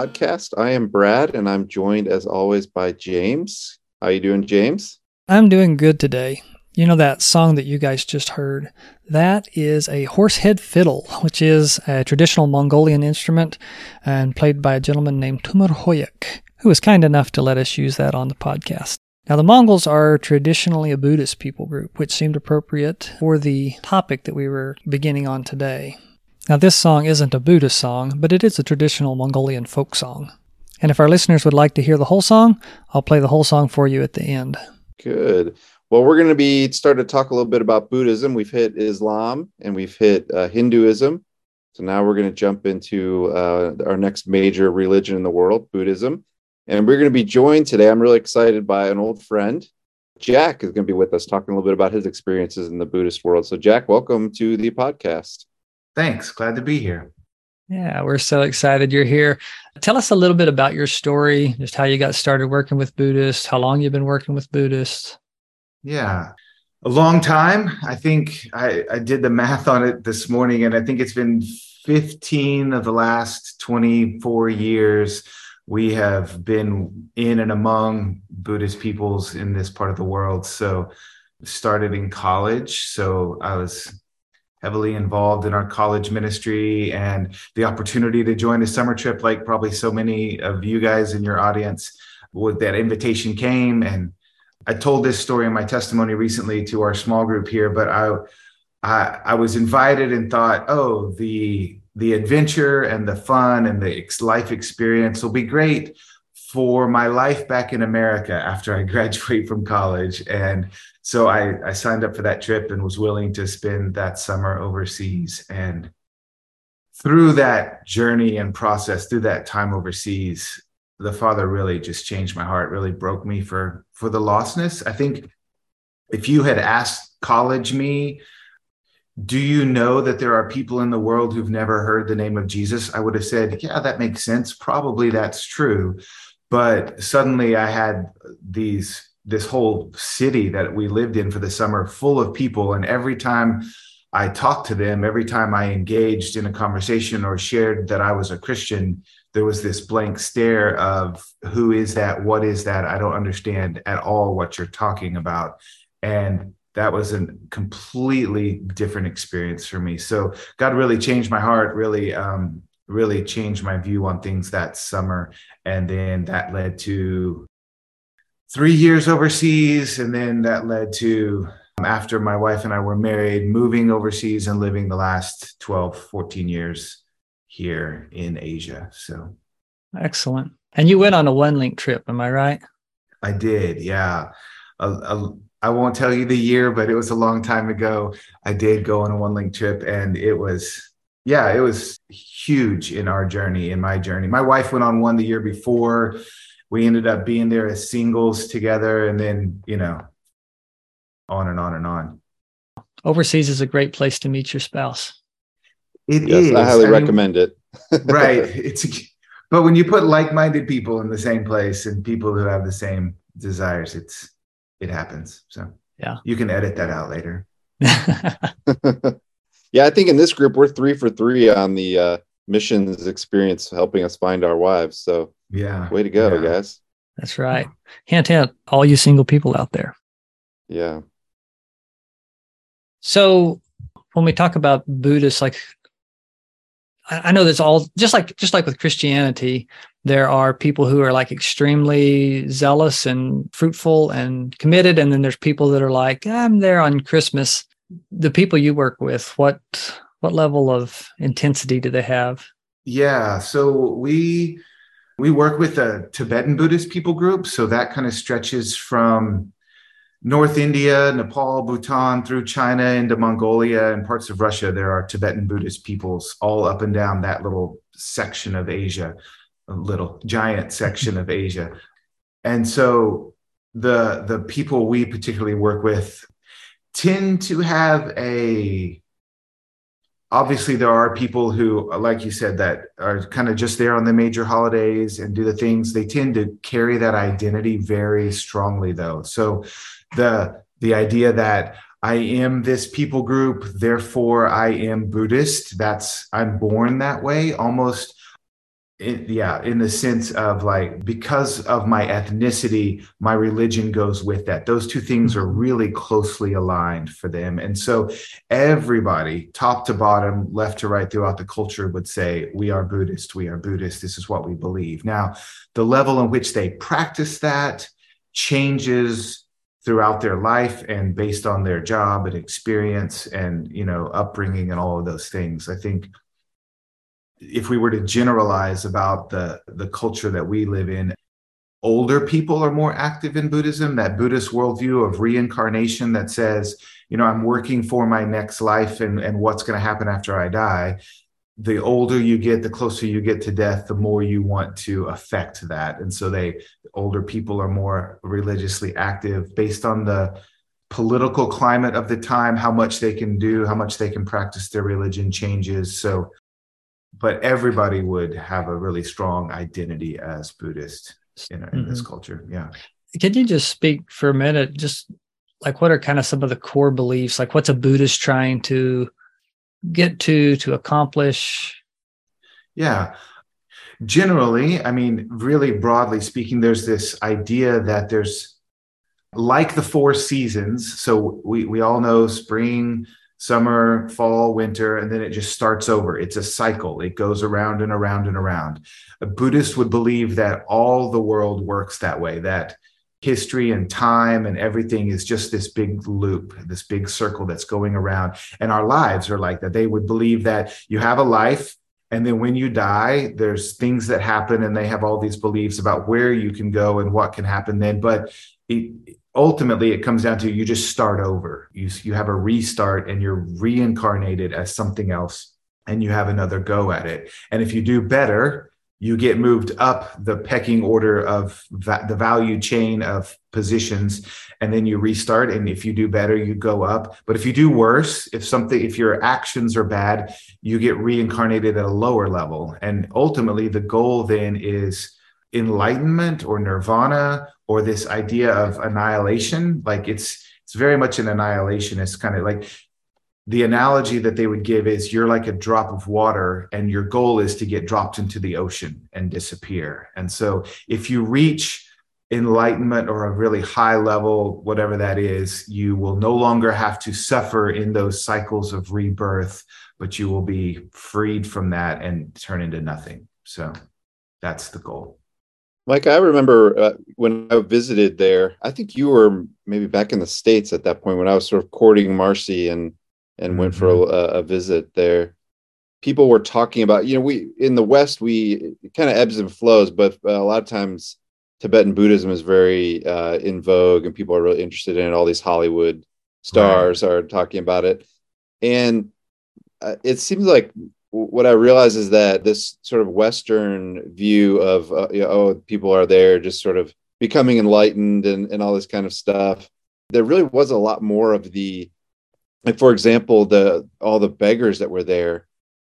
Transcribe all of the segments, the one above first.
podcast. I am Brad and I'm joined as always by James. How you doing, James? I'm doing good today. You know that song that you guys just heard? That is a horsehead fiddle, which is a traditional Mongolian instrument and played by a gentleman named Tumur Hoyuk, who was kind enough to let us use that on the podcast. Now, the Mongols are traditionally a Buddhist people group, which seemed appropriate for the topic that we were beginning on today. Now, this song isn't a Buddhist song, but it is a traditional Mongolian folk song. And if our listeners would like to hear the whole song, I'll play the whole song for you at the end. Good. Well, we're going to be starting to talk a little bit about Buddhism. We've hit Islam and we've hit uh, Hinduism. So now we're going to jump into uh, our next major religion in the world, Buddhism. And we're going to be joined today. I'm really excited by an old friend. Jack is going to be with us talking a little bit about his experiences in the Buddhist world. So, Jack, welcome to the podcast. Thanks. Glad to be here. Yeah, we're so excited you're here. Tell us a little bit about your story, just how you got started working with Buddhists, how long you've been working with Buddhists. Yeah, a long time. I think I, I did the math on it this morning, and I think it's been 15 of the last 24 years we have been in and among Buddhist peoples in this part of the world. So started in college. So I was heavily involved in our college ministry and the opportunity to join a summer trip like probably so many of you guys in your audience with that invitation came and i told this story in my testimony recently to our small group here but i i, I was invited and thought oh the the adventure and the fun and the life experience will be great for my life back in America after I graduate from college. And so I, I signed up for that trip and was willing to spend that summer overseas. And through that journey and process, through that time overseas, the Father really just changed my heart, really broke me for for the lostness. I think if you had asked college me, do you know that there are people in the world who've never heard the name of Jesus? I would have said, yeah, that makes sense. Probably that's true but suddenly i had these this whole city that we lived in for the summer full of people. And every time i talked to them every time i engaged in a conversation or shared that i was a christian there was this blank stare of who is that? What is that? I don't understand at all what you're talking about. And that was a completely different experience for me. So god really changed my heart really um, really changed my view on things that summer. And then that led to three years overseas. And then that led to, um, after my wife and I were married, moving overseas and living the last 12, 14 years here in Asia. So excellent. And you went on a one link trip, am I right? I did, yeah. A, a, I won't tell you the year, but it was a long time ago. I did go on a one link trip and it was yeah, it was huge in our journey, in my journey. My wife went on one the year before. We ended up being there as singles together, and then, you know, on and on and on. Overseas is a great place to meet your spouse. It yes, is. I highly I recommend mean, it. right. It's but when you put like-minded people in the same place and people who have the same desires, it's it happens. So yeah, you can edit that out later. Yeah, I think in this group we're three for three on the uh, missions experience helping us find our wives. So yeah, way to go, yeah. guys. That's right. Hint, hint, all you single people out there. Yeah. So when we talk about Buddhists, like I know that's all just like just like with Christianity, there are people who are like extremely zealous and fruitful and committed, and then there's people that are like, I'm there on Christmas the people you work with, what what level of intensity do they have? Yeah, so we we work with a Tibetan Buddhist people group, so that kind of stretches from North India, Nepal, Bhutan, through China into Mongolia and parts of Russia. There are Tibetan Buddhist peoples all up and down that little section of Asia, a little giant section of Asia. And so the the people we particularly work with tend to have a obviously there are people who like you said that are kind of just there on the major holidays and do the things. They tend to carry that identity very strongly though. So the the idea that i am this people group therefore i am buddhist that's i'm born that way almost in, yeah, in the sense of like, because of my ethnicity, my religion goes with that. Those two things are mm-hmm. really closely aligned for them. And so everybody, top to bottom, left to right throughout the culture, would say, We are Buddhist, we are Buddhist, this is what we believe. Now, the level in which they practice that changes throughout their life and based on their job and experience and you know upbringing and all of those things i think if we were to generalize about the the culture that we live in older people are more active in buddhism that buddhist worldview of reincarnation that says you know i'm working for my next life and and what's going to happen after i die. The older you get the closer you get to death the more you want to affect that. And so they older people are more religiously active based on the political climate of the time how much they can do how much they can practice their religion changes. So but everybody would have a really strong identity as Buddhist in, in mm-hmm. this culture. Yeah. Can you just speak for a minute? Just like what are kind of some of the core beliefs? Like what's a Buddhist trying to get to, to accomplish? Yeah. Generally, I mean, really broadly speaking, there's this idea that there's like the four seasons. So we, we all know spring, summer, fall, winter, and then it just starts over. It's a cycle. It goes around and around and around. A Buddhist would believe that all the world works that way, that history and time and everything is just this big loop, this big circle that's going around. And our lives are like that. They would believe that you have a life. And then when you die, there's things that happen, and they have all these beliefs about where you can go and what can happen then. But it, ultimately it comes down to you just start over. You you have a restart and you're reincarnated as something else and you have another go at it. And if you do better you get moved up the pecking order of va- the value chain of positions and then you restart. And if you do better you go up. But if you do worse if something if your actions are bad you get reincarnated at a lower level. And ultimately the goal then is enlightenment or nirvana or this idea of annihilation like it's it's very much an annihilationist kind of like the analogy that they would give is you're like a drop of water and your goal is to get dropped into the ocean and disappear. And so if you reach enlightenment or a really high level whatever that is you will no longer have to suffer in those cycles of rebirth but you will be freed from that and turn into nothing. So that's the goal Mike, I remember uh, when I visited there. I think you were maybe back in the states at that point when I was sort of courting Marcy and and mm-hmm. went for mm-hmm. a, a, visit there. People were talking about, you know, we in the West we kind of ebbs and flows, but uh, a lot of times Tibetan Buddhism is very uh, in vogue, and people are really interested in it. All these Hollywood stars right. are talking about it, and uh, it seems like what I realize is that this sort of Western view of uh, you know, oh people are there just sort of becoming enlightened and, and all this kind of stuff. There really was a lot more of the like for example the all the beggars that were there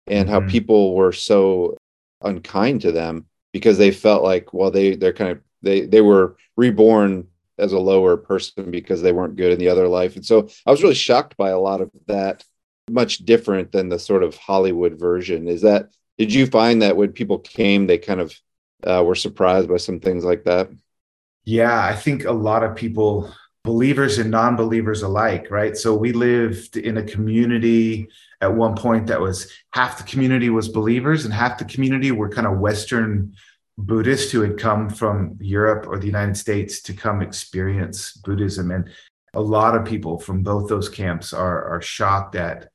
and how mm-hmm. people were so unkind to them because they felt like well they they're kind of they they were reborn as a lower person because they weren't good in the other life and so i was really shocked by a lot of that much different than the sort of Hollywood version. Is that did you find that when people came, they kind of uh, were surprised by some things like that? Yeah, I think a lot of people, believers and non-believers alike, right? So we lived in a community at one point that was half the community was believers and half the community were kind of Western Buddhists who had come from Europe or the United States to come experience Buddhism. And a lot of people from both those camps are, are shocked at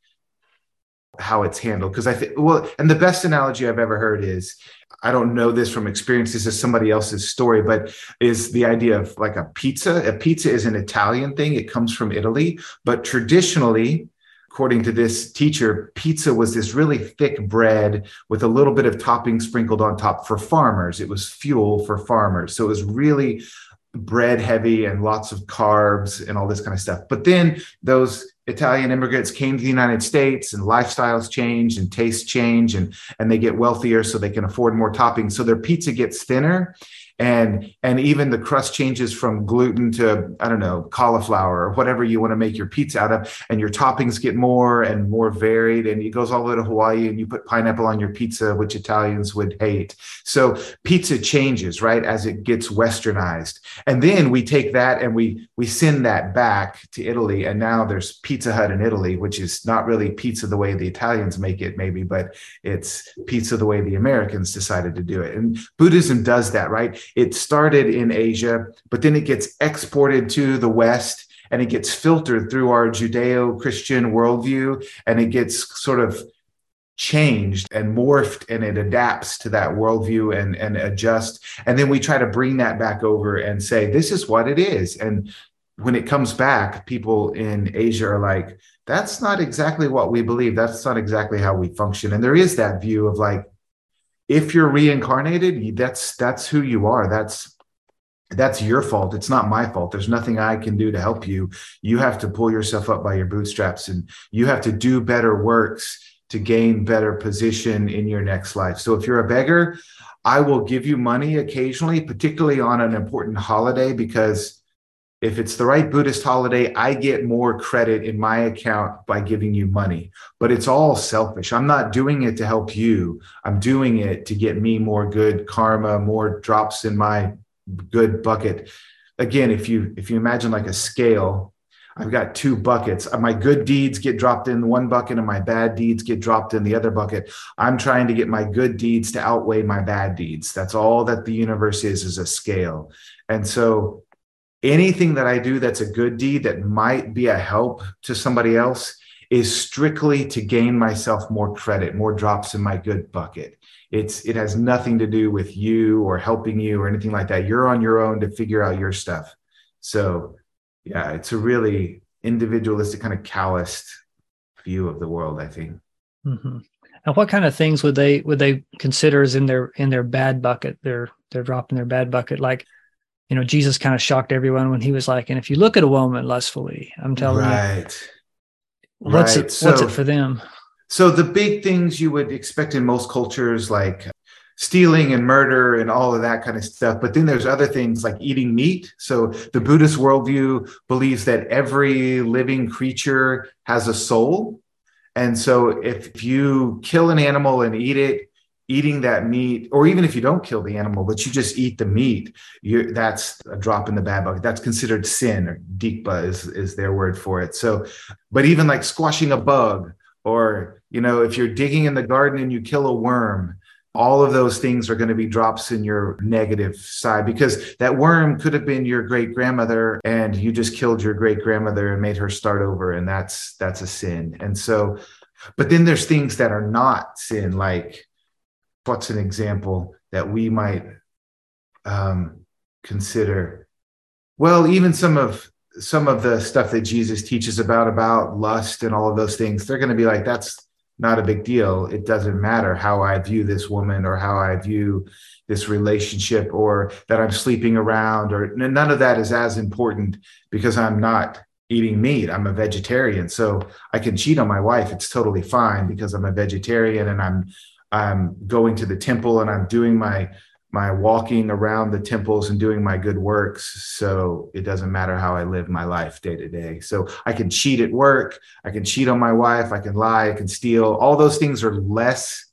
how it's handled. Because i think well and the best analogy i've ever heard is i don't know this from experience this is somebody else's story but is the idea of like a pizza. A pizza is an italian thing. It comes from italy but traditionally according to this teacher pizza was this really thick bread with a little bit of topping sprinkled on top for farmers. It was fuel for farmers. So it was really bread heavy and lots of carbs and all this kind of stuff. But then those Italian immigrants came to the United States and lifestyles change and tastes change and, and they get wealthier so they can afford more toppings. So their pizza gets thinner and and even the crust changes from gluten to i don't know cauliflower or whatever you want to make your pizza out of and your toppings get more and more varied and it goes all the way to hawaii and you put pineapple on your pizza which italians would hate. So pizza changes right as it gets westernized. And then we take that and we we send that back to italy and now there's pizza hut in italy which is not really pizza the way the italians make it maybe but it's pizza the way the americans decided to do it. And buddhism does that right it started in Asia, but then it gets exported to the West and it gets filtered through our Judeo Christian worldview and it gets sort of changed and morphed and it adapts to that worldview and, and adjust. And then we try to bring that back over and say, this is what it is. And when it comes back, people in Asia are like, that's not exactly what we believe. That's not exactly how we function. And there is that view of like, if you're reincarnated that's that's who you are. That's that's your fault. It's not my fault. There's nothing i can do to help you. You have to pull yourself up by your bootstraps and you have to do better works to gain better position in your next life. So if you're a beggar i will give you money occasionally particularly on an important holiday because if it's the right Buddhist holiday, I get more credit in my account by giving you money. But it's all selfish. I'm not doing it to help you. I'm doing it to get me more good karma, more drops in my good bucket. Again, if you if you imagine like a scale, I've got two buckets. My good deeds get dropped in one bucket and my bad deeds get dropped in the other bucket. I'm trying to get my good deeds to outweigh my bad deeds. That's all that the universe is is a scale. And so anything that I do that's a good deed that might be a help to somebody else is strictly to gain myself more credit, more drops in my good bucket. It's it has nothing to do with you or helping you or anything like that. You're on your own to figure out your stuff. So, yeah, it's a really individualistic kind of calloused view of the world. I think. Mm-hmm. And what kind of things would they would they consider as in their in their bad bucket? They're they're dropping their bad bucket like you know, Jesus kind of shocked everyone when he was like, and if you look at a woman lustfully, I'm telling right. you, what's right. it, so, what's it for them? So the big things you would expect in most cultures, like stealing and murder and all of that kind of stuff. But then there's other things like eating meat. So the Buddhist worldview believes that every living creature has a soul. And so if you kill an animal and eat it, eating that meat, or even if you don't kill the animal, but you just eat the meat, that's a drop in the bad bucket. That's considered sin, or dikpa is, is their word for it. So, but even like squashing a bug, or you know, if you're digging in the garden and you kill a worm, all of those things are going to be drops in your negative side because that worm could have been your great grandmother and you just killed your great grandmother and made her start over and that's that's a sin and so but then there's things that are not sin like what's an example that we might um, consider? Well, even some of some of the stuff that Jesus teaches about about lust and all of those things, they're going to be like, that's not a big deal. It doesn't matter how I view this woman or how I view this relationship or that I'm sleeping around or none of that is as important because I'm not eating meat. I'm a vegetarian. So I can cheat on my wife. It's totally fine because I'm a vegetarian and I'm I'm going to the temple and I'm doing my my walking around the temples and doing my good works. So it doesn't matter how I live my life day to day. So I can cheat at work, I can cheat on my wife, I can lie, I can steal. All those things are less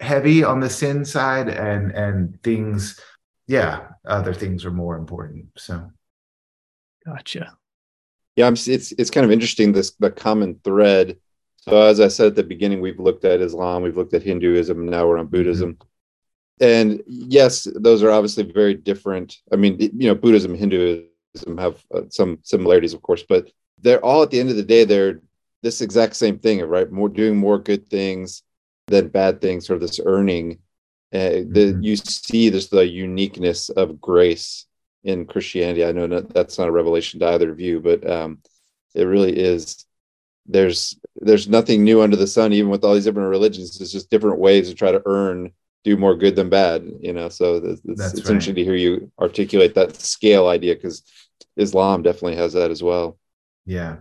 heavy on the sin side and and things yeah, other things are more important. So gotcha. Yeah, it's it's kind of interesting this the common thread so as I said at the beginning, we've looked at Islam, we've looked at Hinduism, now we're on mm-hmm. Buddhism. And yes, those are obviously very different. I mean, you know, Buddhism, Hinduism have uh, some similarities, of course, but they're all at the end of the day, they're this exact same thing, right? More doing more good things than bad things, sort of this earning. Uh, the, mm-hmm. You see this the uniqueness of grace in Christianity. I know not, that's not a revelation to either of you, but um, it really is there's there's nothing new under the sun even with all these different religions it's just different ways to try to earn do more good than bad you know so it's, it's, it's right. interesting to hear you articulate that scale idea because islam definitely has that as well yeah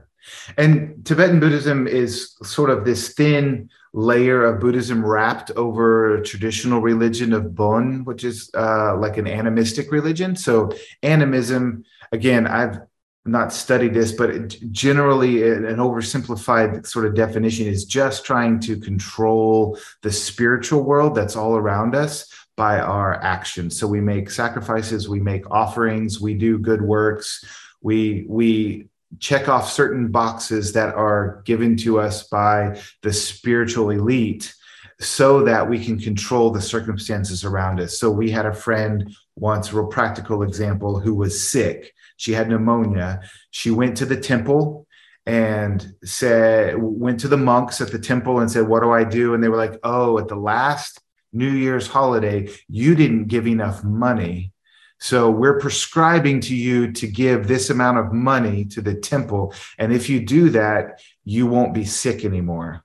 and tibetan buddhism is sort of this thin layer of Buddhism wrapped over a traditional religion of Bon, which is uh, like an animistic religion. So animism, again, I've not study this, but generally an oversimplified sort of definition is just trying to control the spiritual world that's all around us by our actions. So we make sacrifices, we make offerings, we do good works, we we check off certain boxes that are given to us by the spiritual elite so that we can control the circumstances around us. So we had a friend once, a real practical example, who was sick she had pneumonia. She went to the temple and said, went to the monks at the temple and said, What do I do? And they were like, Oh, at the last New Year's holiday, you didn't give enough money. So we're prescribing to you to give this amount of money to the temple. And if you do that, you won't be sick anymore.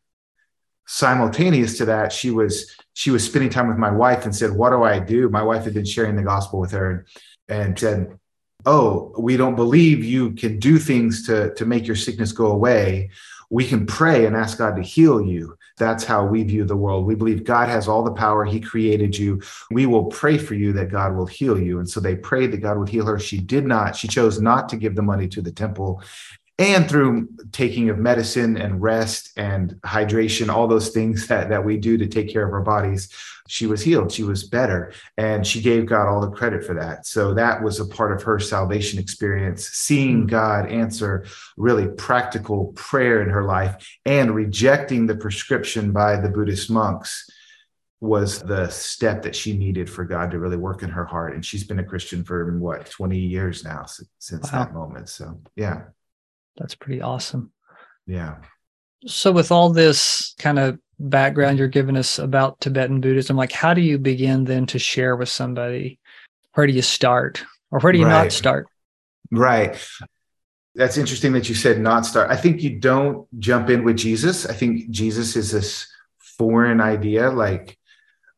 Simultaneous to that, she was she was spending time with my wife and said, What do I do? My wife had been sharing the gospel with her and said, oh, we don't believe you can do things to, to make your sickness go away. We can pray and ask God to heal you. That's how we view the world. We believe God has all the power. He created you. We will pray for you that God will heal you. And so they prayed that God would heal her. She did not. She chose not to give the money to the temple and through taking of medicine and rest and hydration, all those things that, that we do to take care of our bodies, she was healed. She was better. And she gave God all the credit for that. So that was a part of her salvation experience, seeing. God answer really practical prayer in her life and rejecting the prescription by the Buddhist monks was the step that she needed for God to really work in her heart. And she's been a Christian for what, 20 years now since wow. that moment. So, yeah. That's pretty awesome. Yeah. So, with all this kind of background you're giving us about Tibetan Buddhism, like how do you begin then to share with somebody? Where do you start, or where do you right. not start? Right. That's interesting that you said not start. I think you don't jump in with Jesus. I think Jesus is this foreign idea. Like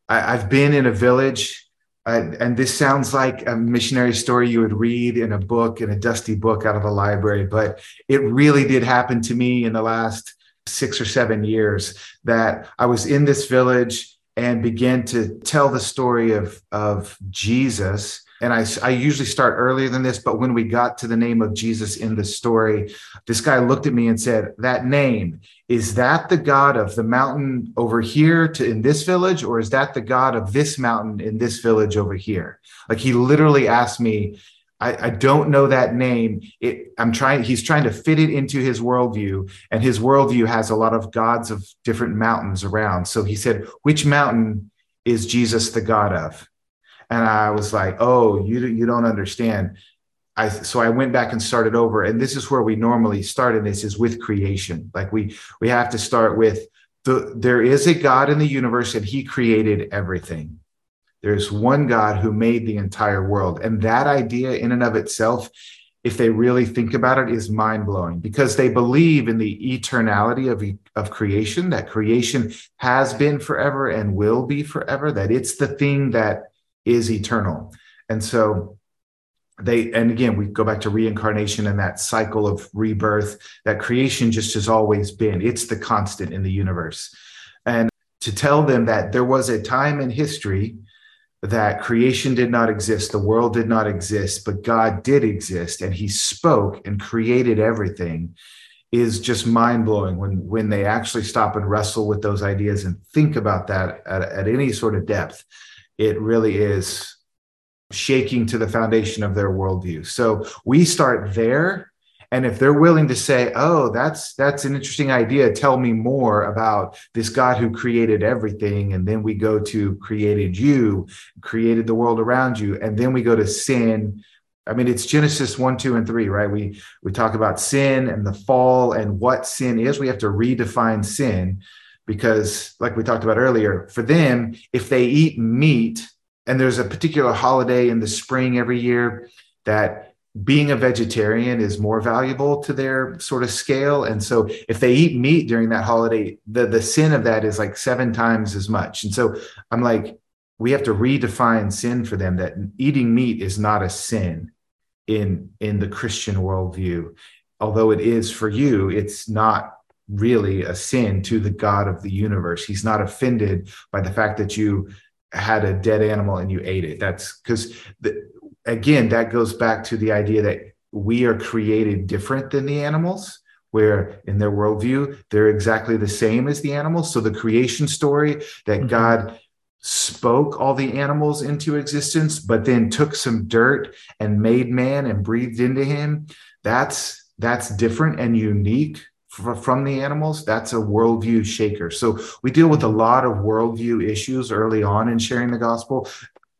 I, I've been in a village uh, and this sounds like a missionary story you would read in a book, in a dusty book out of a library, but it really did happen to me in the last six or seven years that I was in this village and began to tell the story of, of Jesus and I, I usually start earlier than this, but when we got to the name of Jesus in the story, this guy looked at me and said, That name, is that the God of the mountain over here to in this village, or is that the God of this mountain in this village over here? Like he literally asked me, I, I, don't know that name. It, I'm trying, he's trying to fit it into his worldview, and his worldview has a lot of gods of different mountains around. So he said, Which mountain is Jesus the God of? and I was like, "Oh, you you don't understand." I so I went back and started over, and this is where we normally start. And this is with creation. Like we we have to start with the there is a God in the universe, and He created everything. There's one God who made the entire world, and that idea in and of itself if they really think about it, is mind blowing because they believe in the eternality of, of creation, that creation has been forever and will be forever, that it's the thing that is eternal. And so they, and again, we go back to reincarnation and that cycle of rebirth that creation just has always been. It's the constant in the universe. And to tell them that there was a time in history that creation did not exist, the world did not exist, but God did exist and he spoke and created everything is just mind blowing when when they actually stop and wrestle with those ideas and think about that at, at any sort of depth it really is shaking to the foundation of their worldview. So we start there. And if they're willing to say, "Oh, that's that's an interesting idea. Tell me more about this God who created everything," and then we go to created you, created the world around you, and then we go to sin. I mean, it's Genesis one, two, and three, right? We we talk about sin and the fall and what sin is. We have to redefine sin because like we talked about earlier for them if they eat meat and there's a particular holiday in the spring every year that being a vegetarian is more valuable to their sort of scale and so if they eat meat during that holiday the the sin of that is like seven times as much and so i'm like we have to redefine sin for them that eating meat is not a sin in in the christian worldview although it is for you it's not really a sin to the God of the universe. He's not offended by the fact that you had a dead animal and you ate it. That's because, again, that goes back to the idea that we are created different than the animals, where in their worldview, they're exactly the same as the animals. So the creation story that mm-hmm. God spoke all the animals into existence, but then took some dirt and made man and breathed into him. That's that's different and unique from the animals. That's a worldview shaker. So we deal with a lot of worldview issues early on in sharing the gospel.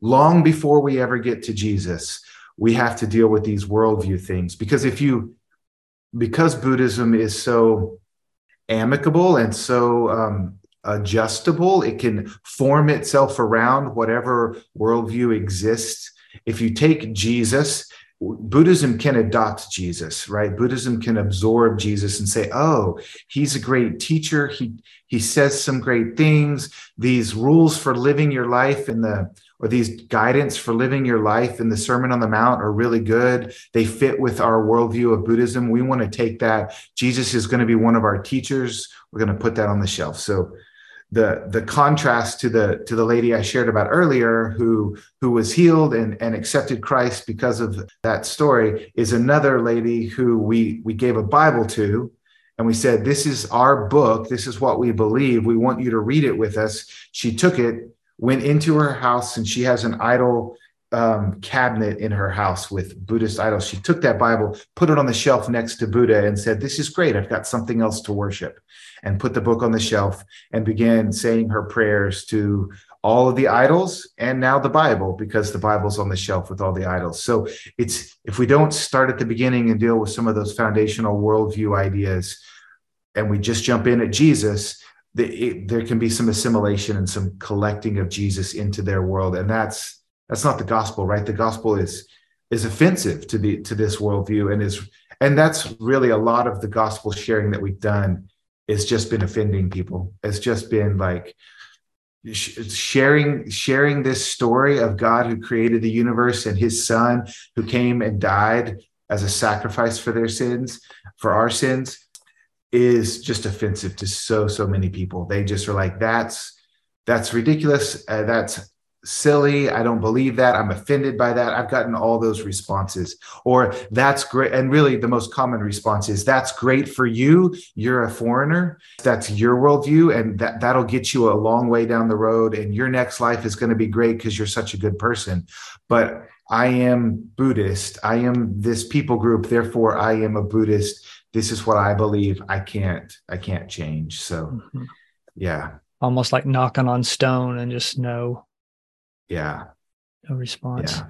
Long before we ever get to Jesus, we have to deal with these worldview things because if you because Buddhism is so amicable and so um, adjustable. It can form itself around whatever worldview exists. If you take Jesus, Buddhism can adopt Jesus, right? Buddhism can absorb Jesus and say, "Oh, he's a great teacher. He he says some great things. These rules for living your life in the or these guidance for living your life in the Sermon on the Mount are really good. They fit with our worldview of Buddhism. We want to take that. Jesus is going to be one of our teachers. We're going to put that on the shelf. So the the contrast to the to the lady I shared about earlier who who was healed and and accepted Christ because of that story is another lady who we we gave a Bible to and we said this is our book this is what we believe we want you to read it with us she took it went into her house and she has an idol um, cabinet in her house with Buddhist idols. She took that Bible, put it on the shelf next to Buddha, and said, This is great. I've got something else to worship and put the book on the shelf and began saying her prayers to all of the idols and now the Bible because the Bible's on the shelf with all the idols. So it's if we don't start at the beginning and deal with some of those foundational worldview ideas and we just jump in at Jesus, the, it, there can be some assimilation and some collecting of Jesus into their world. And that's that's not the gospel, right? The gospel is is offensive to the to this worldview and is and that's really a lot of the gospel sharing that we've done it's just been offending people. It's just been like sharing sharing this story of God who created the universe and his son who came and died as a sacrifice for their sins, for our sins is just offensive to so so many people. They just are like that's that's ridiculous. Uh, that's silly. I don't believe that. I'm offended by that. I've gotten all those responses. Or that's great. And really, the most common response is that's great for you. You're a foreigner. That's your worldview. And that, that'll get you a long way down the road. And your next life is going to be great because you're such a good person. But I am Buddhist. I am this people group. Therefore, I am a Buddhist. This is what I believe. I can't, I can't change. So, mm-hmm. yeah. Almost like knocking on stone and just no. yeah. No response. Yeah.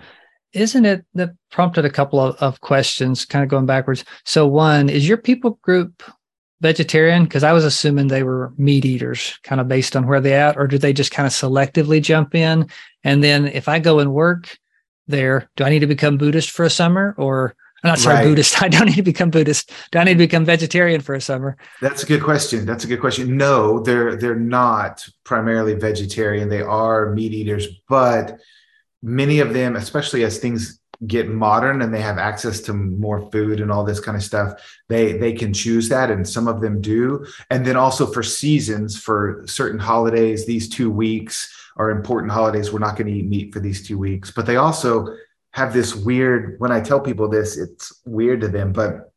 Isn't it that prompted a couple of, of questions, kind of going backwards? So, one, is your people group vegetarian? Because I was assuming they were meat eaters, kind of based on where they at, or do they just kind of selectively jump in? And then if I go and work there, do I need to become Buddhist for a summer or I'm not sorry, right. Buddhist. I don't need to become Buddhist. Do I need to become vegetarian for a summer? That's a good question. That's a good question. No, they're they're not primarily vegetarian. They are meat eaters, but many of them, especially as things get modern and they have access to more food and all this kind of stuff, they they can choose that, and some of them do. And then also for seasons, for certain holidays, these two weeks are important holidays. We're not going to eat meat for these two weeks, but they also have this weird when i tell people this it's weird to them but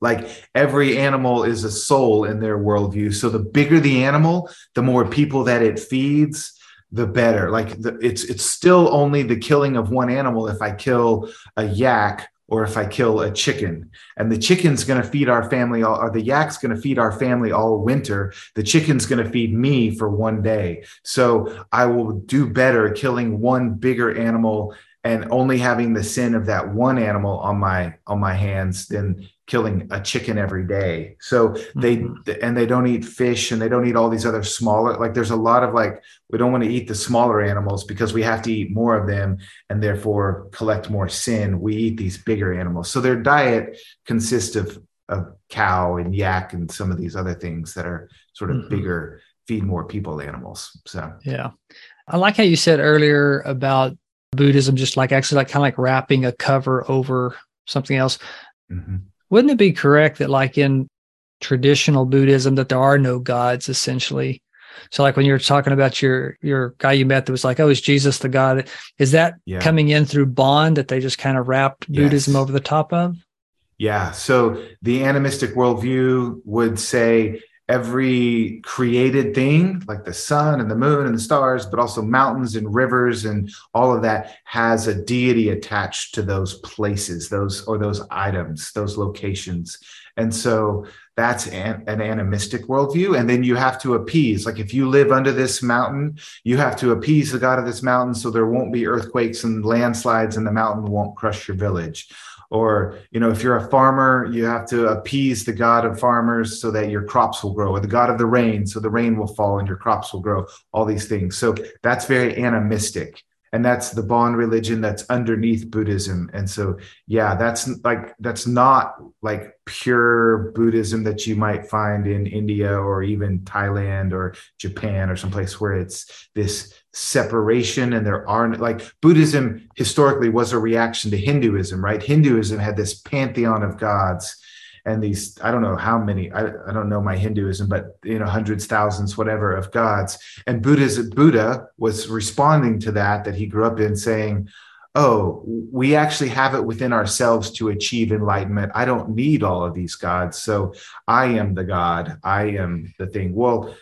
like every animal is a soul in their worldview so the bigger the animal the more people that it feeds the better like the, it's it's still only the killing of one animal if i kill a yak or if I kill a chicken. And the chicken's going to feed our family, all, or the yak's going to feed our family all winter. The chicken's going to feed me for one day. So I will do better killing one bigger animal and only having the sin of that one animal on my on my hands than killing a chicken every day. So they mm-hmm. and they don't eat fish and they don't eat all these other smaller like there's a lot of like we don't want to eat the smaller animals because we have to eat more of them and therefore collect more sin. We eat these bigger animals. So their diet consists of of cow and yak and some of these other things that are sort of mm-hmm. bigger feed more people animals. So yeah. I like how you said earlier about Buddhism, just like actually like kind of like wrapping a cover over something else. Mm-hmm. Wouldn't it be correct that like in traditional Buddhism that there are no gods essentially. So like when you're talking about your your guy you met that was like, oh, is Jesus the God? Is that yeah. coming in through Bon that they just kind of wrapped yes. Buddhism over the top of? Yeah. So the animistic worldview would say every created thing, like the sun and the moon and the stars, but also mountains and rivers and all of that, has a deity attached to those places, those or those items, those locations. And so that's an, an, animistic worldview. And then you have to appease. Like if you live under this mountain, you have to appease the God of this mountain so there won't be earthquakes and landslides and the mountain won't crush your village or you know if you're a farmer you have to appease the god of farmers so that your crops will grow or the god of the rain so the rain will fall and your crops will grow all these things. So that's very animistic and that's the Bon religion that's underneath buddhism. And so yeah that's like that's not like pure buddhism that you might find in india or even thailand or japan or someplace where it's this separation and there aren't like buddhism historically was a reaction to hinduism right? Hinduism had this pantheon of gods and these i don't know how many I, I don't know my hinduism but you know hundreds thousands whatever of gods. And buddha's buddha was responding to that that he grew up in saying oh we actually have it within ourselves to achieve enlightenment. I don't need all of these gods so i am the god. I am the thing. Well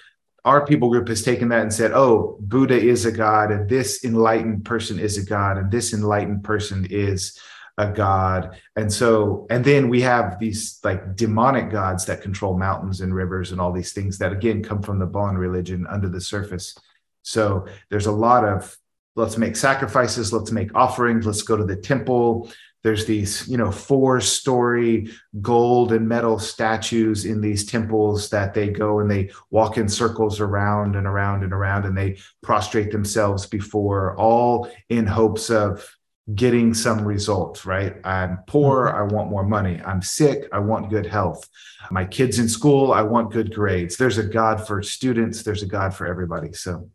our people group has taken that and said, oh, Buddha is a God, and this enlightened person is a God, and this enlightened person is a god. And so and then we have these like demonic gods that control mountains and rivers and all these things that again come from the Bon religion under the surface. So there's a lot of let's make sacrifices let's make offerings let's go to the temple. There's these you know four story gold and metal statues in these temples that they go and they walk in circles around and around and around and they prostrate themselves before all in hopes of getting some results, right? I'm poor, mm-hmm. I want more money. I'm sick, I want good health. My kids in school, I want good grades. There's a God for students, there's a God for everybody. So,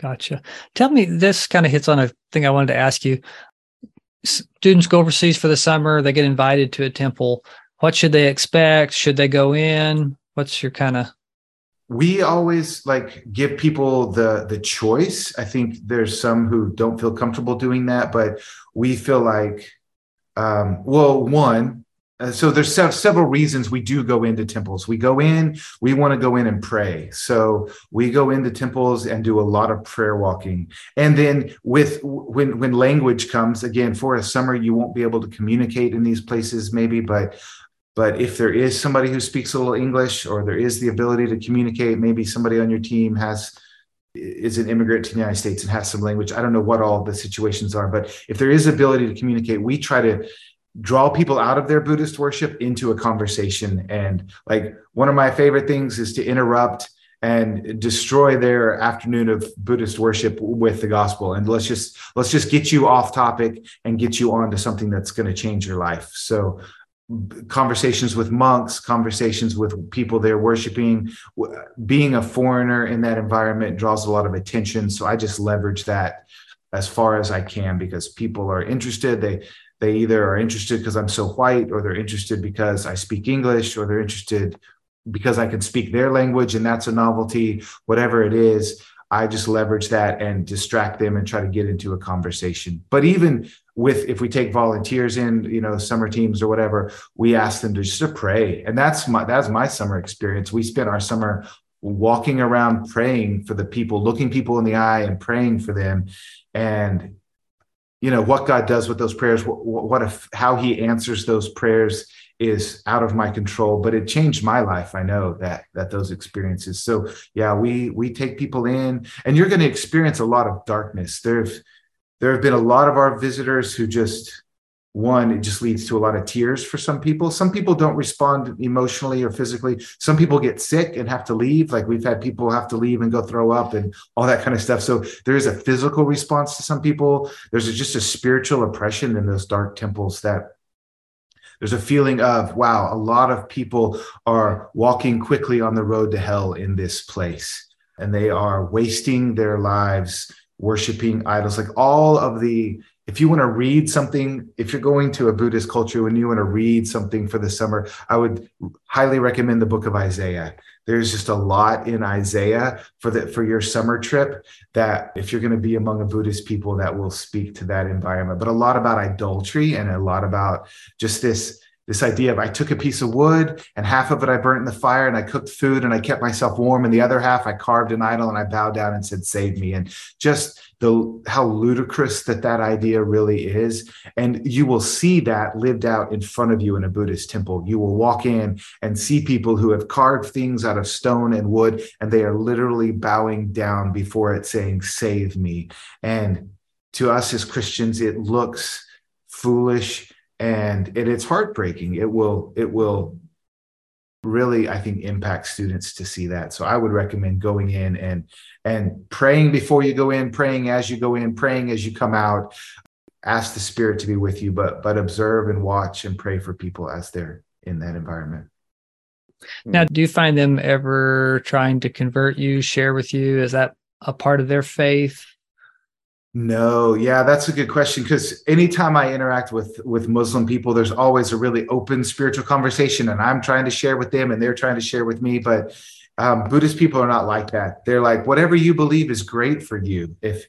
gotcha. Tell me, this kind of hits on a thing I wanted to ask you. Students go overseas for the summer, they get invited to a temple. What should they expect? Should they go in? What's your kind of we always like give people the the choice i think there's some who don't feel comfortable doing that but we feel like um, well one uh, so there's several reasons we do go into temples. We go in we want to go in and pray. So we go into temples and do a lot of prayer walking. And then with when when language comes again for a summer you won't be able to communicate in these places maybe but but if there is somebody who speaks a little English or there is the ability to communicate, maybe somebody on your team has is an immigrant to the United States and has some language. I don't know what all the situations are, but if there is ability to communicate, we try to draw people out of their Buddhist worship into a conversation. And like one of my favorite things is to interrupt and destroy their afternoon of Buddhist worship with the gospel. And let's just let's just get you off topic and get you on to something that's going to change your life. So conversations with monks, conversations with people they're worshiping. Being a foreigner in that environment draws a lot of attention. So I just leverage that as far as I can because people are interested. They they either are interested because I'm so white, or they're interested because I speak English, or they're interested because I can speak their language and that's a novelty, whatever it is. I just leverage that and distract them and try to get into a conversation. But even with if we take volunteers in, you know, summer teams or whatever, we ask them to just to pray. And that's my that's my summer experience. We spent our summer walking around praying for the people, looking people in the eye and praying for them. And you know what God does with those prayers, what, what if how He answers those prayers is out of my control but it changed my life i know that that those experiences so yeah we we take people in and you're going to experience a lot of darkness there've there have been a lot of our visitors who just one it just leads to a lot of tears for some people. Some people don't respond emotionally or physically. Some people get sick and have to leave. Like we've had people have to leave and go throw up and all that kind of stuff. So there is a physical response to some people. There's just a spiritual oppression in those dark temples that there's a feeling of, wow, a lot of people are walking quickly on the road to hell in this place, and they are wasting their lives worshiping idols. Like all of the if you want to read something, if you're going to a Buddhist culture and you want to read something for the summer, I would highly recommend the book of Isaiah. There's just a lot in Isaiah for the for your summer trip that if you're going to be among a Buddhist people that will speak to that environment. But a lot about idolatry and a lot about just this this idea of I took a piece of wood and half of it I burnt in the fire and I cooked food and I kept myself warm and the other half I carved an idol and I bowed down and said save me. And just the how ludicrous that that idea really is. And you will see that lived out in front of you in a buddhist temple. You will walk in and see people who have carved things out of stone and wood and they are literally bowing down before it saying save me. And to us as christians it looks foolish and it, it's heartbreaking. It will it will really i think impact students to see that. So i would recommend going in and and praying before you go in praying as you go in praying as you come out. Ask the spirit to be with you but but observe and watch and pray for people as they're in that environment. Hmm. Now do you find them ever trying to convert you share with you? Is that a part of their faith no, yeah, that's a good question because anytime I interact with with Muslim people, there's always a really open spiritual conversation, and I'm trying to share with them, and they're trying to share with me. But um, Buddhist people are not like that. They're like, whatever you believe is great for you. If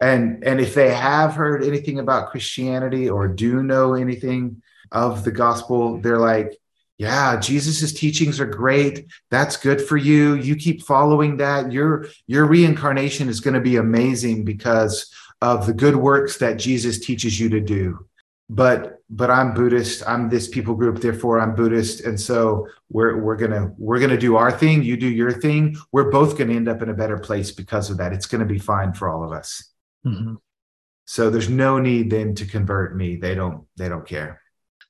and and if they have heard anything about Christianity or do know anything of the gospel, they're like, yeah jesus's teachings are great that's good for you you keep following that your your reincarnation is going to be amazing because of the good works that Jesus teaches you to do. But but I'm Buddhist. I'm this people group, therefore I'm Buddhist, and so we're we're gonna we're gonna do our thing. You do your thing. We're both gonna end up in a better place because of that. It's gonna be fine for all of us. Mm-hmm. So there's no need then to convert me. They don't they don't care.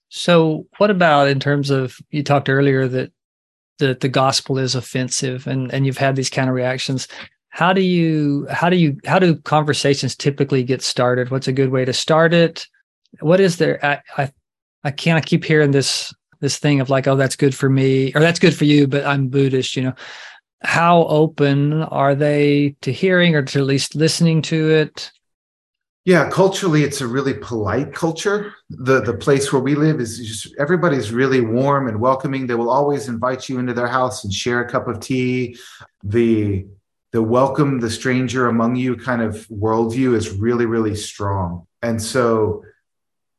So what about in terms of you talked earlier that the the gospel is offensive and and you've had these kind of reactions how do you how do you how do conversations typically get started? What's a good way to start it? What is there i i, I can't keep hearing this this thing of like oh that's good for me or that's good for you but i'm buddhist you know. How open are they to hearing or to at least listening to it? Yeah culturally it's a really polite culture. The the place where we live is just everybody's really warm and welcoming. They will always invite you into their house and share a cup of tea. The the welcome the stranger among you kind of worldview is really, really strong. And so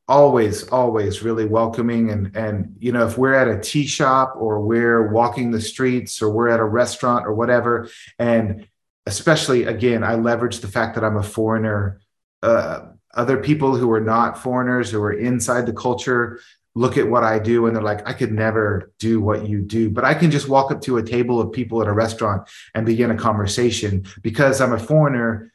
always, always really welcoming. And, and, you know, if we're at a tea shop or we're walking the streets or we're at a restaurant or whatever, and especially again, I leverage the fact that I'm a foreigner. Uh, other people who are not foreigners who are inside the culture look at what I do and they're like, I could never do what you do. But I can just walk up to a table of people at a restaurant and begin a conversation because I'm a foreigner.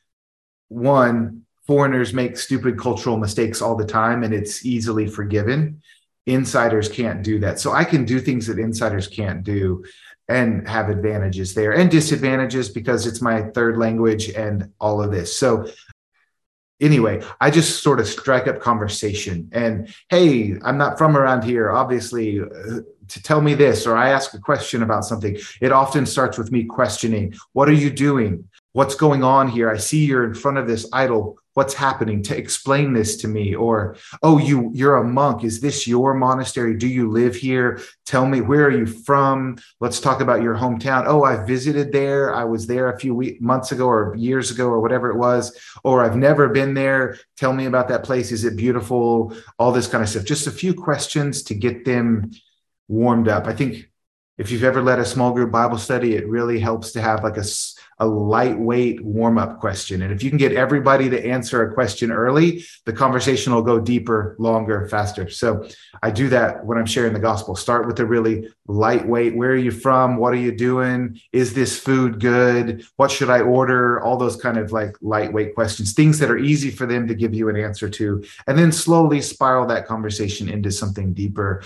One, foreigners make stupid cultural mistakes all the time and it's easily forgiven. Insiders can't do that. So I can do things that insiders can't do and have advantages there and disadvantages because it's my third language and all of this. So anyway, I just sort of strike up conversation and, hey, I'm not from around here, obviously, uh, to tell me this, or I ask a question about something. It often starts with me questioning, what are you doing? What's going on here? I see you're in front of this idol what's happening to explain this to me? Or oh you you're a monk. Is this your monastery? Do you live here? Tell me where are you from? Let's talk about your hometown. Oh i visited there. I was there a few weeks, months ago or years ago or whatever it was. Or i've never been there. Tell me about that place. Is it beautiful? All this kind of stuff. Just a few questions to get them warmed up. I think if you've ever led a small group bible study it really helps to have like a a lightweight warm up question. And if you can get everybody to answer a question early, the conversation will go deeper, longer, faster. So I do that when I'm sharing the gospel. Start with a really lightweight where are you from? What are you doing? Is this food good? What should I order? All those kind of like lightweight questions, things that are easy for them to give you an answer to. And then slowly spiral that conversation into something deeper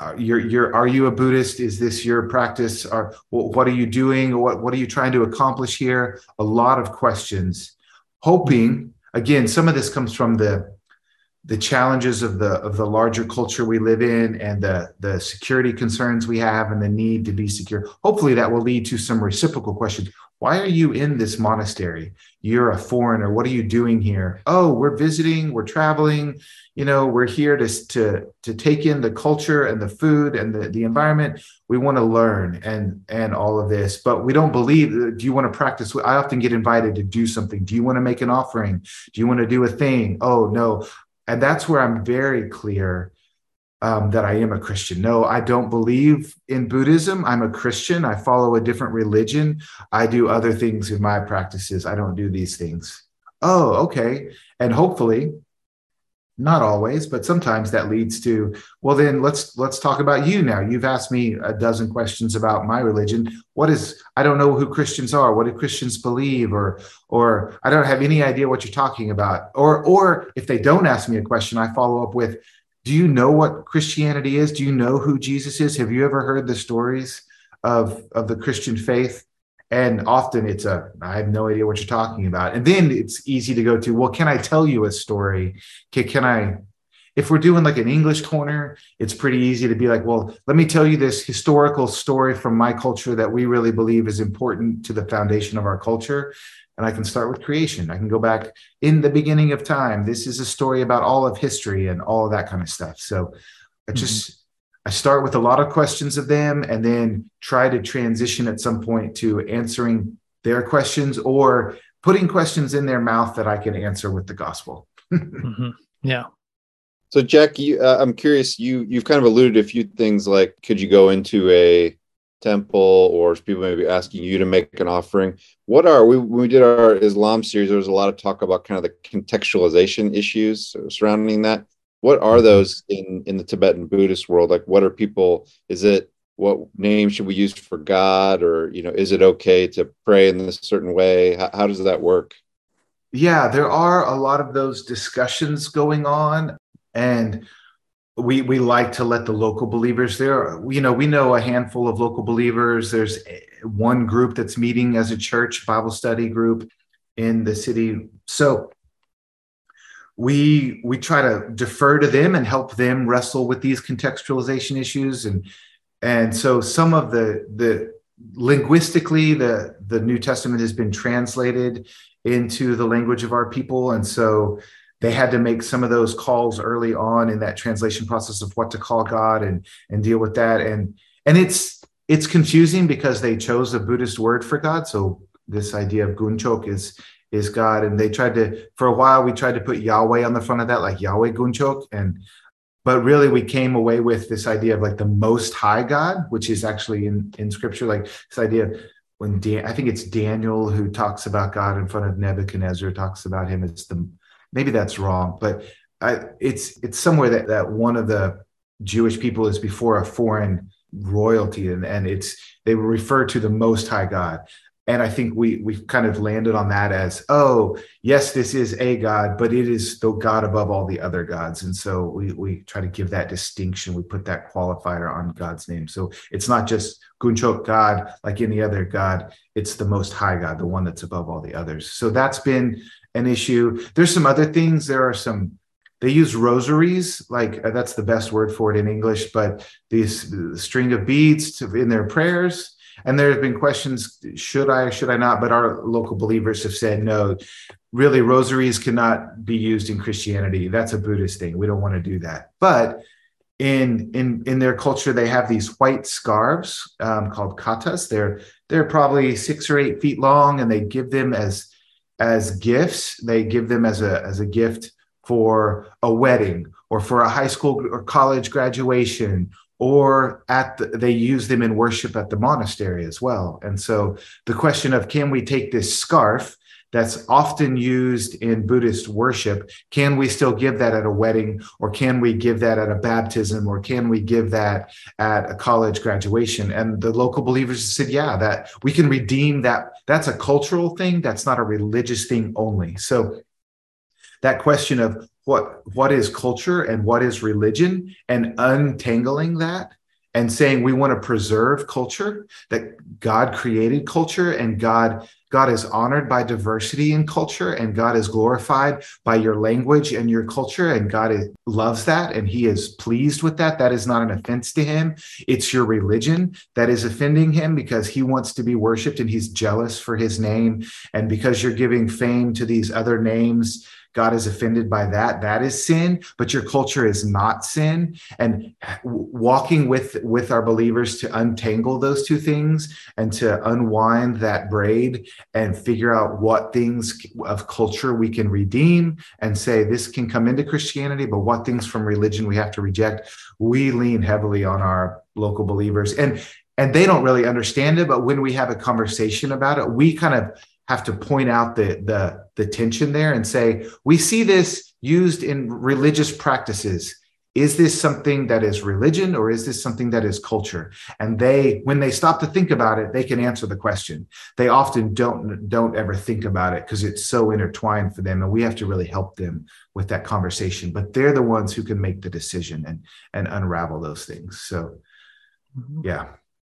uh, you're you're are you a buddhist? Is this your practice? Or what are you doing? What what are you trying to accomplish here? A lot of questions. Hoping again some of this comes from the the challenges of the of the larger culture we live in and the the security concerns we have and the need to be secure hopefully that will lead to some reciprocal questions. Why are you in this monastery? You're a foreigner. What are you doing here? Oh we're visiting we're traveling. You know we're here to to to take in the culture and the food and the, the environment. We want to learn and and all of this but we don't believe uh, do you want to practice? I often get invited to do something. Do you want to make an offering? Do you want to do a thing? Oh no and that's where i'm very clear um, that I am a Christian. No, I don't believe in Buddhism. I'm a Christian. I follow a different religion. I do other things in my practices. I don't do these things. Oh, okay. And hopefully, not always, but sometimes that leads to, well, then let's let's talk about you now. You've asked me a dozen questions about my religion. What is I don't know who Christians are. What do Christians believe? Or or I don't have any idea what you're talking about. Or or if they don't ask me a question, I follow up with, do you know what Christianity is? Do you know who Jesus is? Have you ever heard the stories of, of the Christian faith? And often it's a, I have no idea what you're talking about. And then it's easy to go to, well, can I tell you a story? Can, can I, if we're doing like an English corner, it's pretty easy to be like, well, let me tell you this historical story from my culture that we really believe is important to the foundation of our culture and I can start with creation. I can go back in the beginning of time. This is a story about all of history and all of that kind of stuff. So I just mm-hmm. I start with a lot of questions of them and then try to transition at some point to answering their questions or putting questions in their mouth that I can answer with the gospel. mm-hmm. Yeah. So Jack, you, uh, I'm curious. You you've kind of alluded to a few things like could you go into a temple or people may be asking you to make an offering what are we when we did our islam series there was a lot of talk about kind of the contextualization issues surrounding that what are mm-hmm. those in in the tibetan buddhist world? Like what are people is it what name should we use for god? Or you know is it okay to pray in this certain way? How, how does that work? Yeah there are a lot of those discussions going on and we we like to let the local believers there you know we know a handful of local believers. There's one group that's meeting as a church bible study group in the city. So we we try to defer to them and help them wrestle with these contextualization issues. And and so some of the the linguistically the the new testament has been translated into the language of our people. And so they had to make some of those calls early on in that translation process of what to call God and and deal with that. And and it's it's confusing because they chose a Buddhist word for God. So this idea of gunchok is is God. And they tried to for a while we tried to put Yahweh on the front of that like Yahweh gunchok. And but really we came away with this idea of like the most high God which is actually in in scripture like this idea when Dan, I think it's Daniel who talks about God in front of Nebuchadnezzar talks about him as the maybe that's wrong, but I, it's it's somewhere that that one of the Jewish people is before a foreign royalty, and and it's they refer to the Most High God. And I think we we've kind of landed on that as, oh, yes, this is a God, but it is the God above all the other gods. And so we we try to give that distinction. We put that qualifier on God's name. So it's not just Gunchok God like any other God. It's the most high God, the one that's above all the others. So that's been an issue. There's some other things. There are some. They use rosaries, like uh, that's the best word for it in English, but these the string of beads to, in their prayers. And there have been questions: should I, should I not? But our local believers have said no. Really, rosaries cannot be used in Christianity. That's a Buddhist thing. We don't want to do that. But in in in their culture they have these white scarves um, called katas they're they're probably six or eight feet long and they give them as as gifts. They give them as a as a gift for a wedding or for a high school or college graduation or at the, they use them in worship at the monastery as well. And so the question of can we take this scarf that's often used in Buddhist worship. Can we still give that at a wedding, or can we give that at a baptism, or can we give that at a college graduation? And the local believers said, yeah, that we can redeem that. That's a cultural thing, that's not a religious thing only. So that question of what what is culture and what is religion and untangling that and saying we want to preserve culture that god created culture and god God is honored by diversity in culture and God is glorified by your language and your culture. And God is, loves that and he is pleased with that. That is not an offense to him. It's your religion that is offending him because he wants to be worshiped and he's jealous for his name. And because you're giving fame to these other names, God is offended by that. That is sin, but your culture is not sin. And walking with with our believers to untangle those two things and to unwind that braid and figure out what things of culture we can redeem and say this can come into Christianity, but what things from religion we have to reject. We lean heavily on our local believers and and they don't really understand it, but when we have a conversation about it, we kind of have to point out the the the tension there and say we see this used in religious practices. Is this something that is religion or is this something that is culture? And they when they stop to think about it they can answer the question. They often don't don't ever think about it because it's so intertwined for them and we have to really help them with that conversation. But they're the ones who can make the decision and and unravel those things. So mm-hmm. yeah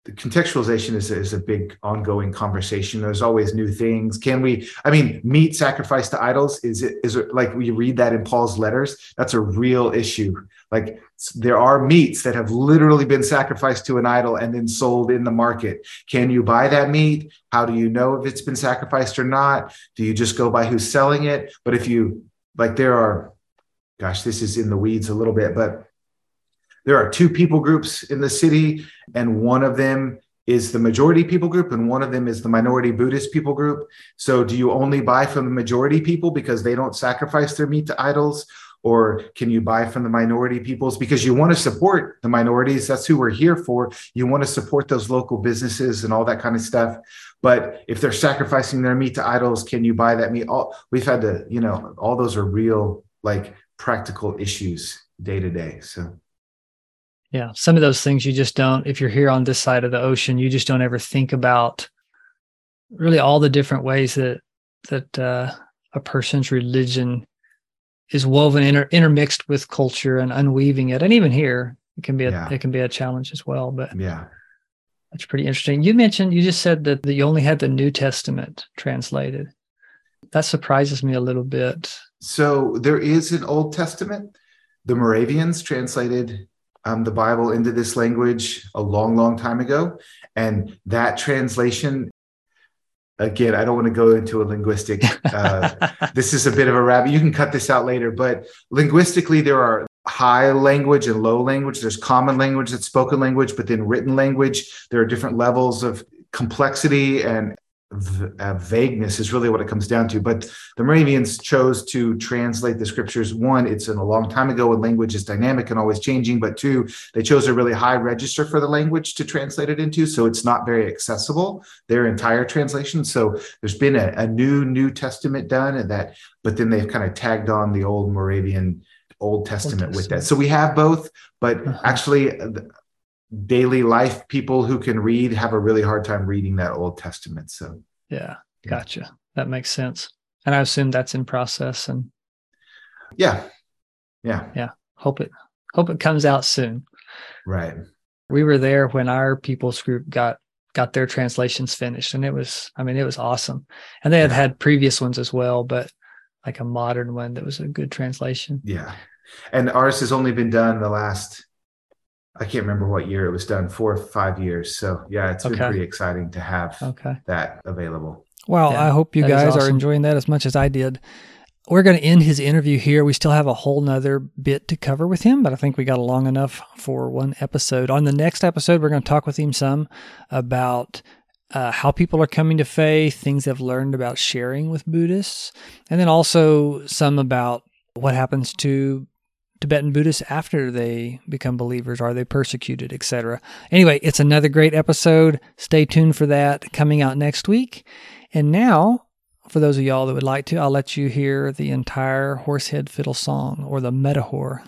the contextualization is a, is a big ongoing conversation. There's always new things. Can we? I mean, meat sacrificed to idols is it is it like we read that in Paul's letters? That's a real issue. Like there are meats that have literally been sacrificed to an idol and then sold in the market. Can you buy that meat? How do you know if it's been sacrificed or not? Do you just go by who's selling it? But if you like, there are, gosh, this is in the weeds a little bit, but there are two people groups in the city, and one of them is the majority people group, and one of them is the minority Buddhist people group. So, do you only buy from the majority people because they don't sacrifice their meat to idols? Or can you buy from the minority peoples because you want to support the minorities? That's who we're here for. You want to support those local businesses and all that kind of stuff. But if they're sacrificing their meat to idols, can you buy that meat? All we've had to, you know, all those are real, like practical issues day to day. So yeah. Some of those things you just don't if you're here on this side of the ocean you just don't ever think about really all the different ways that that uh, a person's religion is woven inter- intermixed with culture and unweaving it. And even here it can be a yeah. it can be a challenge as well but yeah. that's pretty interesting. You mentioned you just said that, that you only had the new testament translated. That surprises me a little bit. So there is an old testament. The moravians translated um, the Bible into this language a long, long time ago. And that translation, again, I don't want to go into a linguistic, uh, this is a bit of a rabbit. You can cut this out later, but linguistically, there are high language and low language. There's common language, that's spoken language, but then written language. There are different levels of complexity and uh, vagueness is really what it comes down to. But the Moravians chose to translate the scriptures. One, it's in a long time ago when language is dynamic and always changing. But two, they chose a really high register for the language to translate it into. So it's not very accessible, their entire translation. So there's been a, a new New Testament done and that, but then they've kind of tagged on the old Moravian Old Testament, Old Testament. with that. So we have both, but uh-huh. actually daily life people who can read have a really hard time reading that Old Testament. So yeah, gotcha. That makes sense. And I assume that's in process and yeah. Yeah. Yeah. Hope it hope it comes out soon. Right. We were there when our people's group got got their translations finished and it was I mean it was awesome. And they had yeah. had previous ones as well, but like a modern one that was a good translation. Yeah. And ours has only been done the last I can't remember what year it was done, four or five years. So yeah, it's been pretty exciting to have okay. that available. Well, yeah, I hope you guys awesome. are enjoying that as much as I did. We're going to end his interview here. We still have a whole nother bit to cover with him, but I think we got long enough for one episode. On the next episode, we're going to talk with him some about uh, how people are coming to faith, things they've learned about sharing with Buddhists, and then also some about what happens to Tibetan Buddhists after they become believers? Are they persecuted, etc.? Anyway, it's another great episode. Stay tuned for that coming out next week. And now, for those of y'all that would like to, I'll let you hear the entire Horsehead Fiddle song or the Metahor.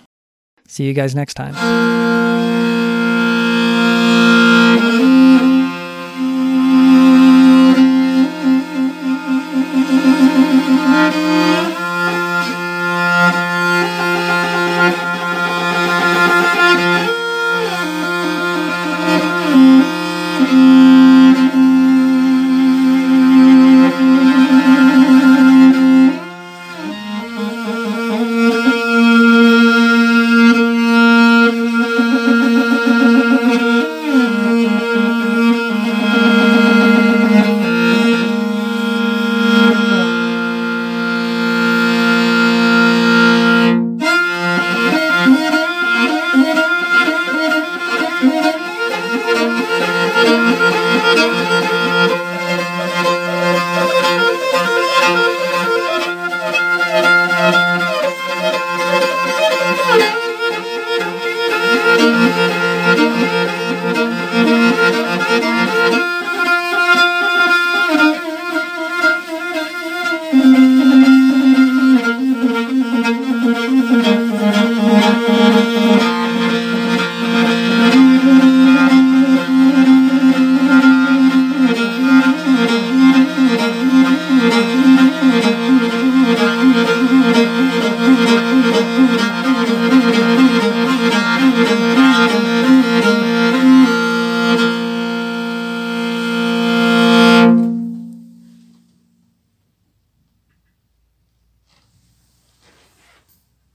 See you guys next time.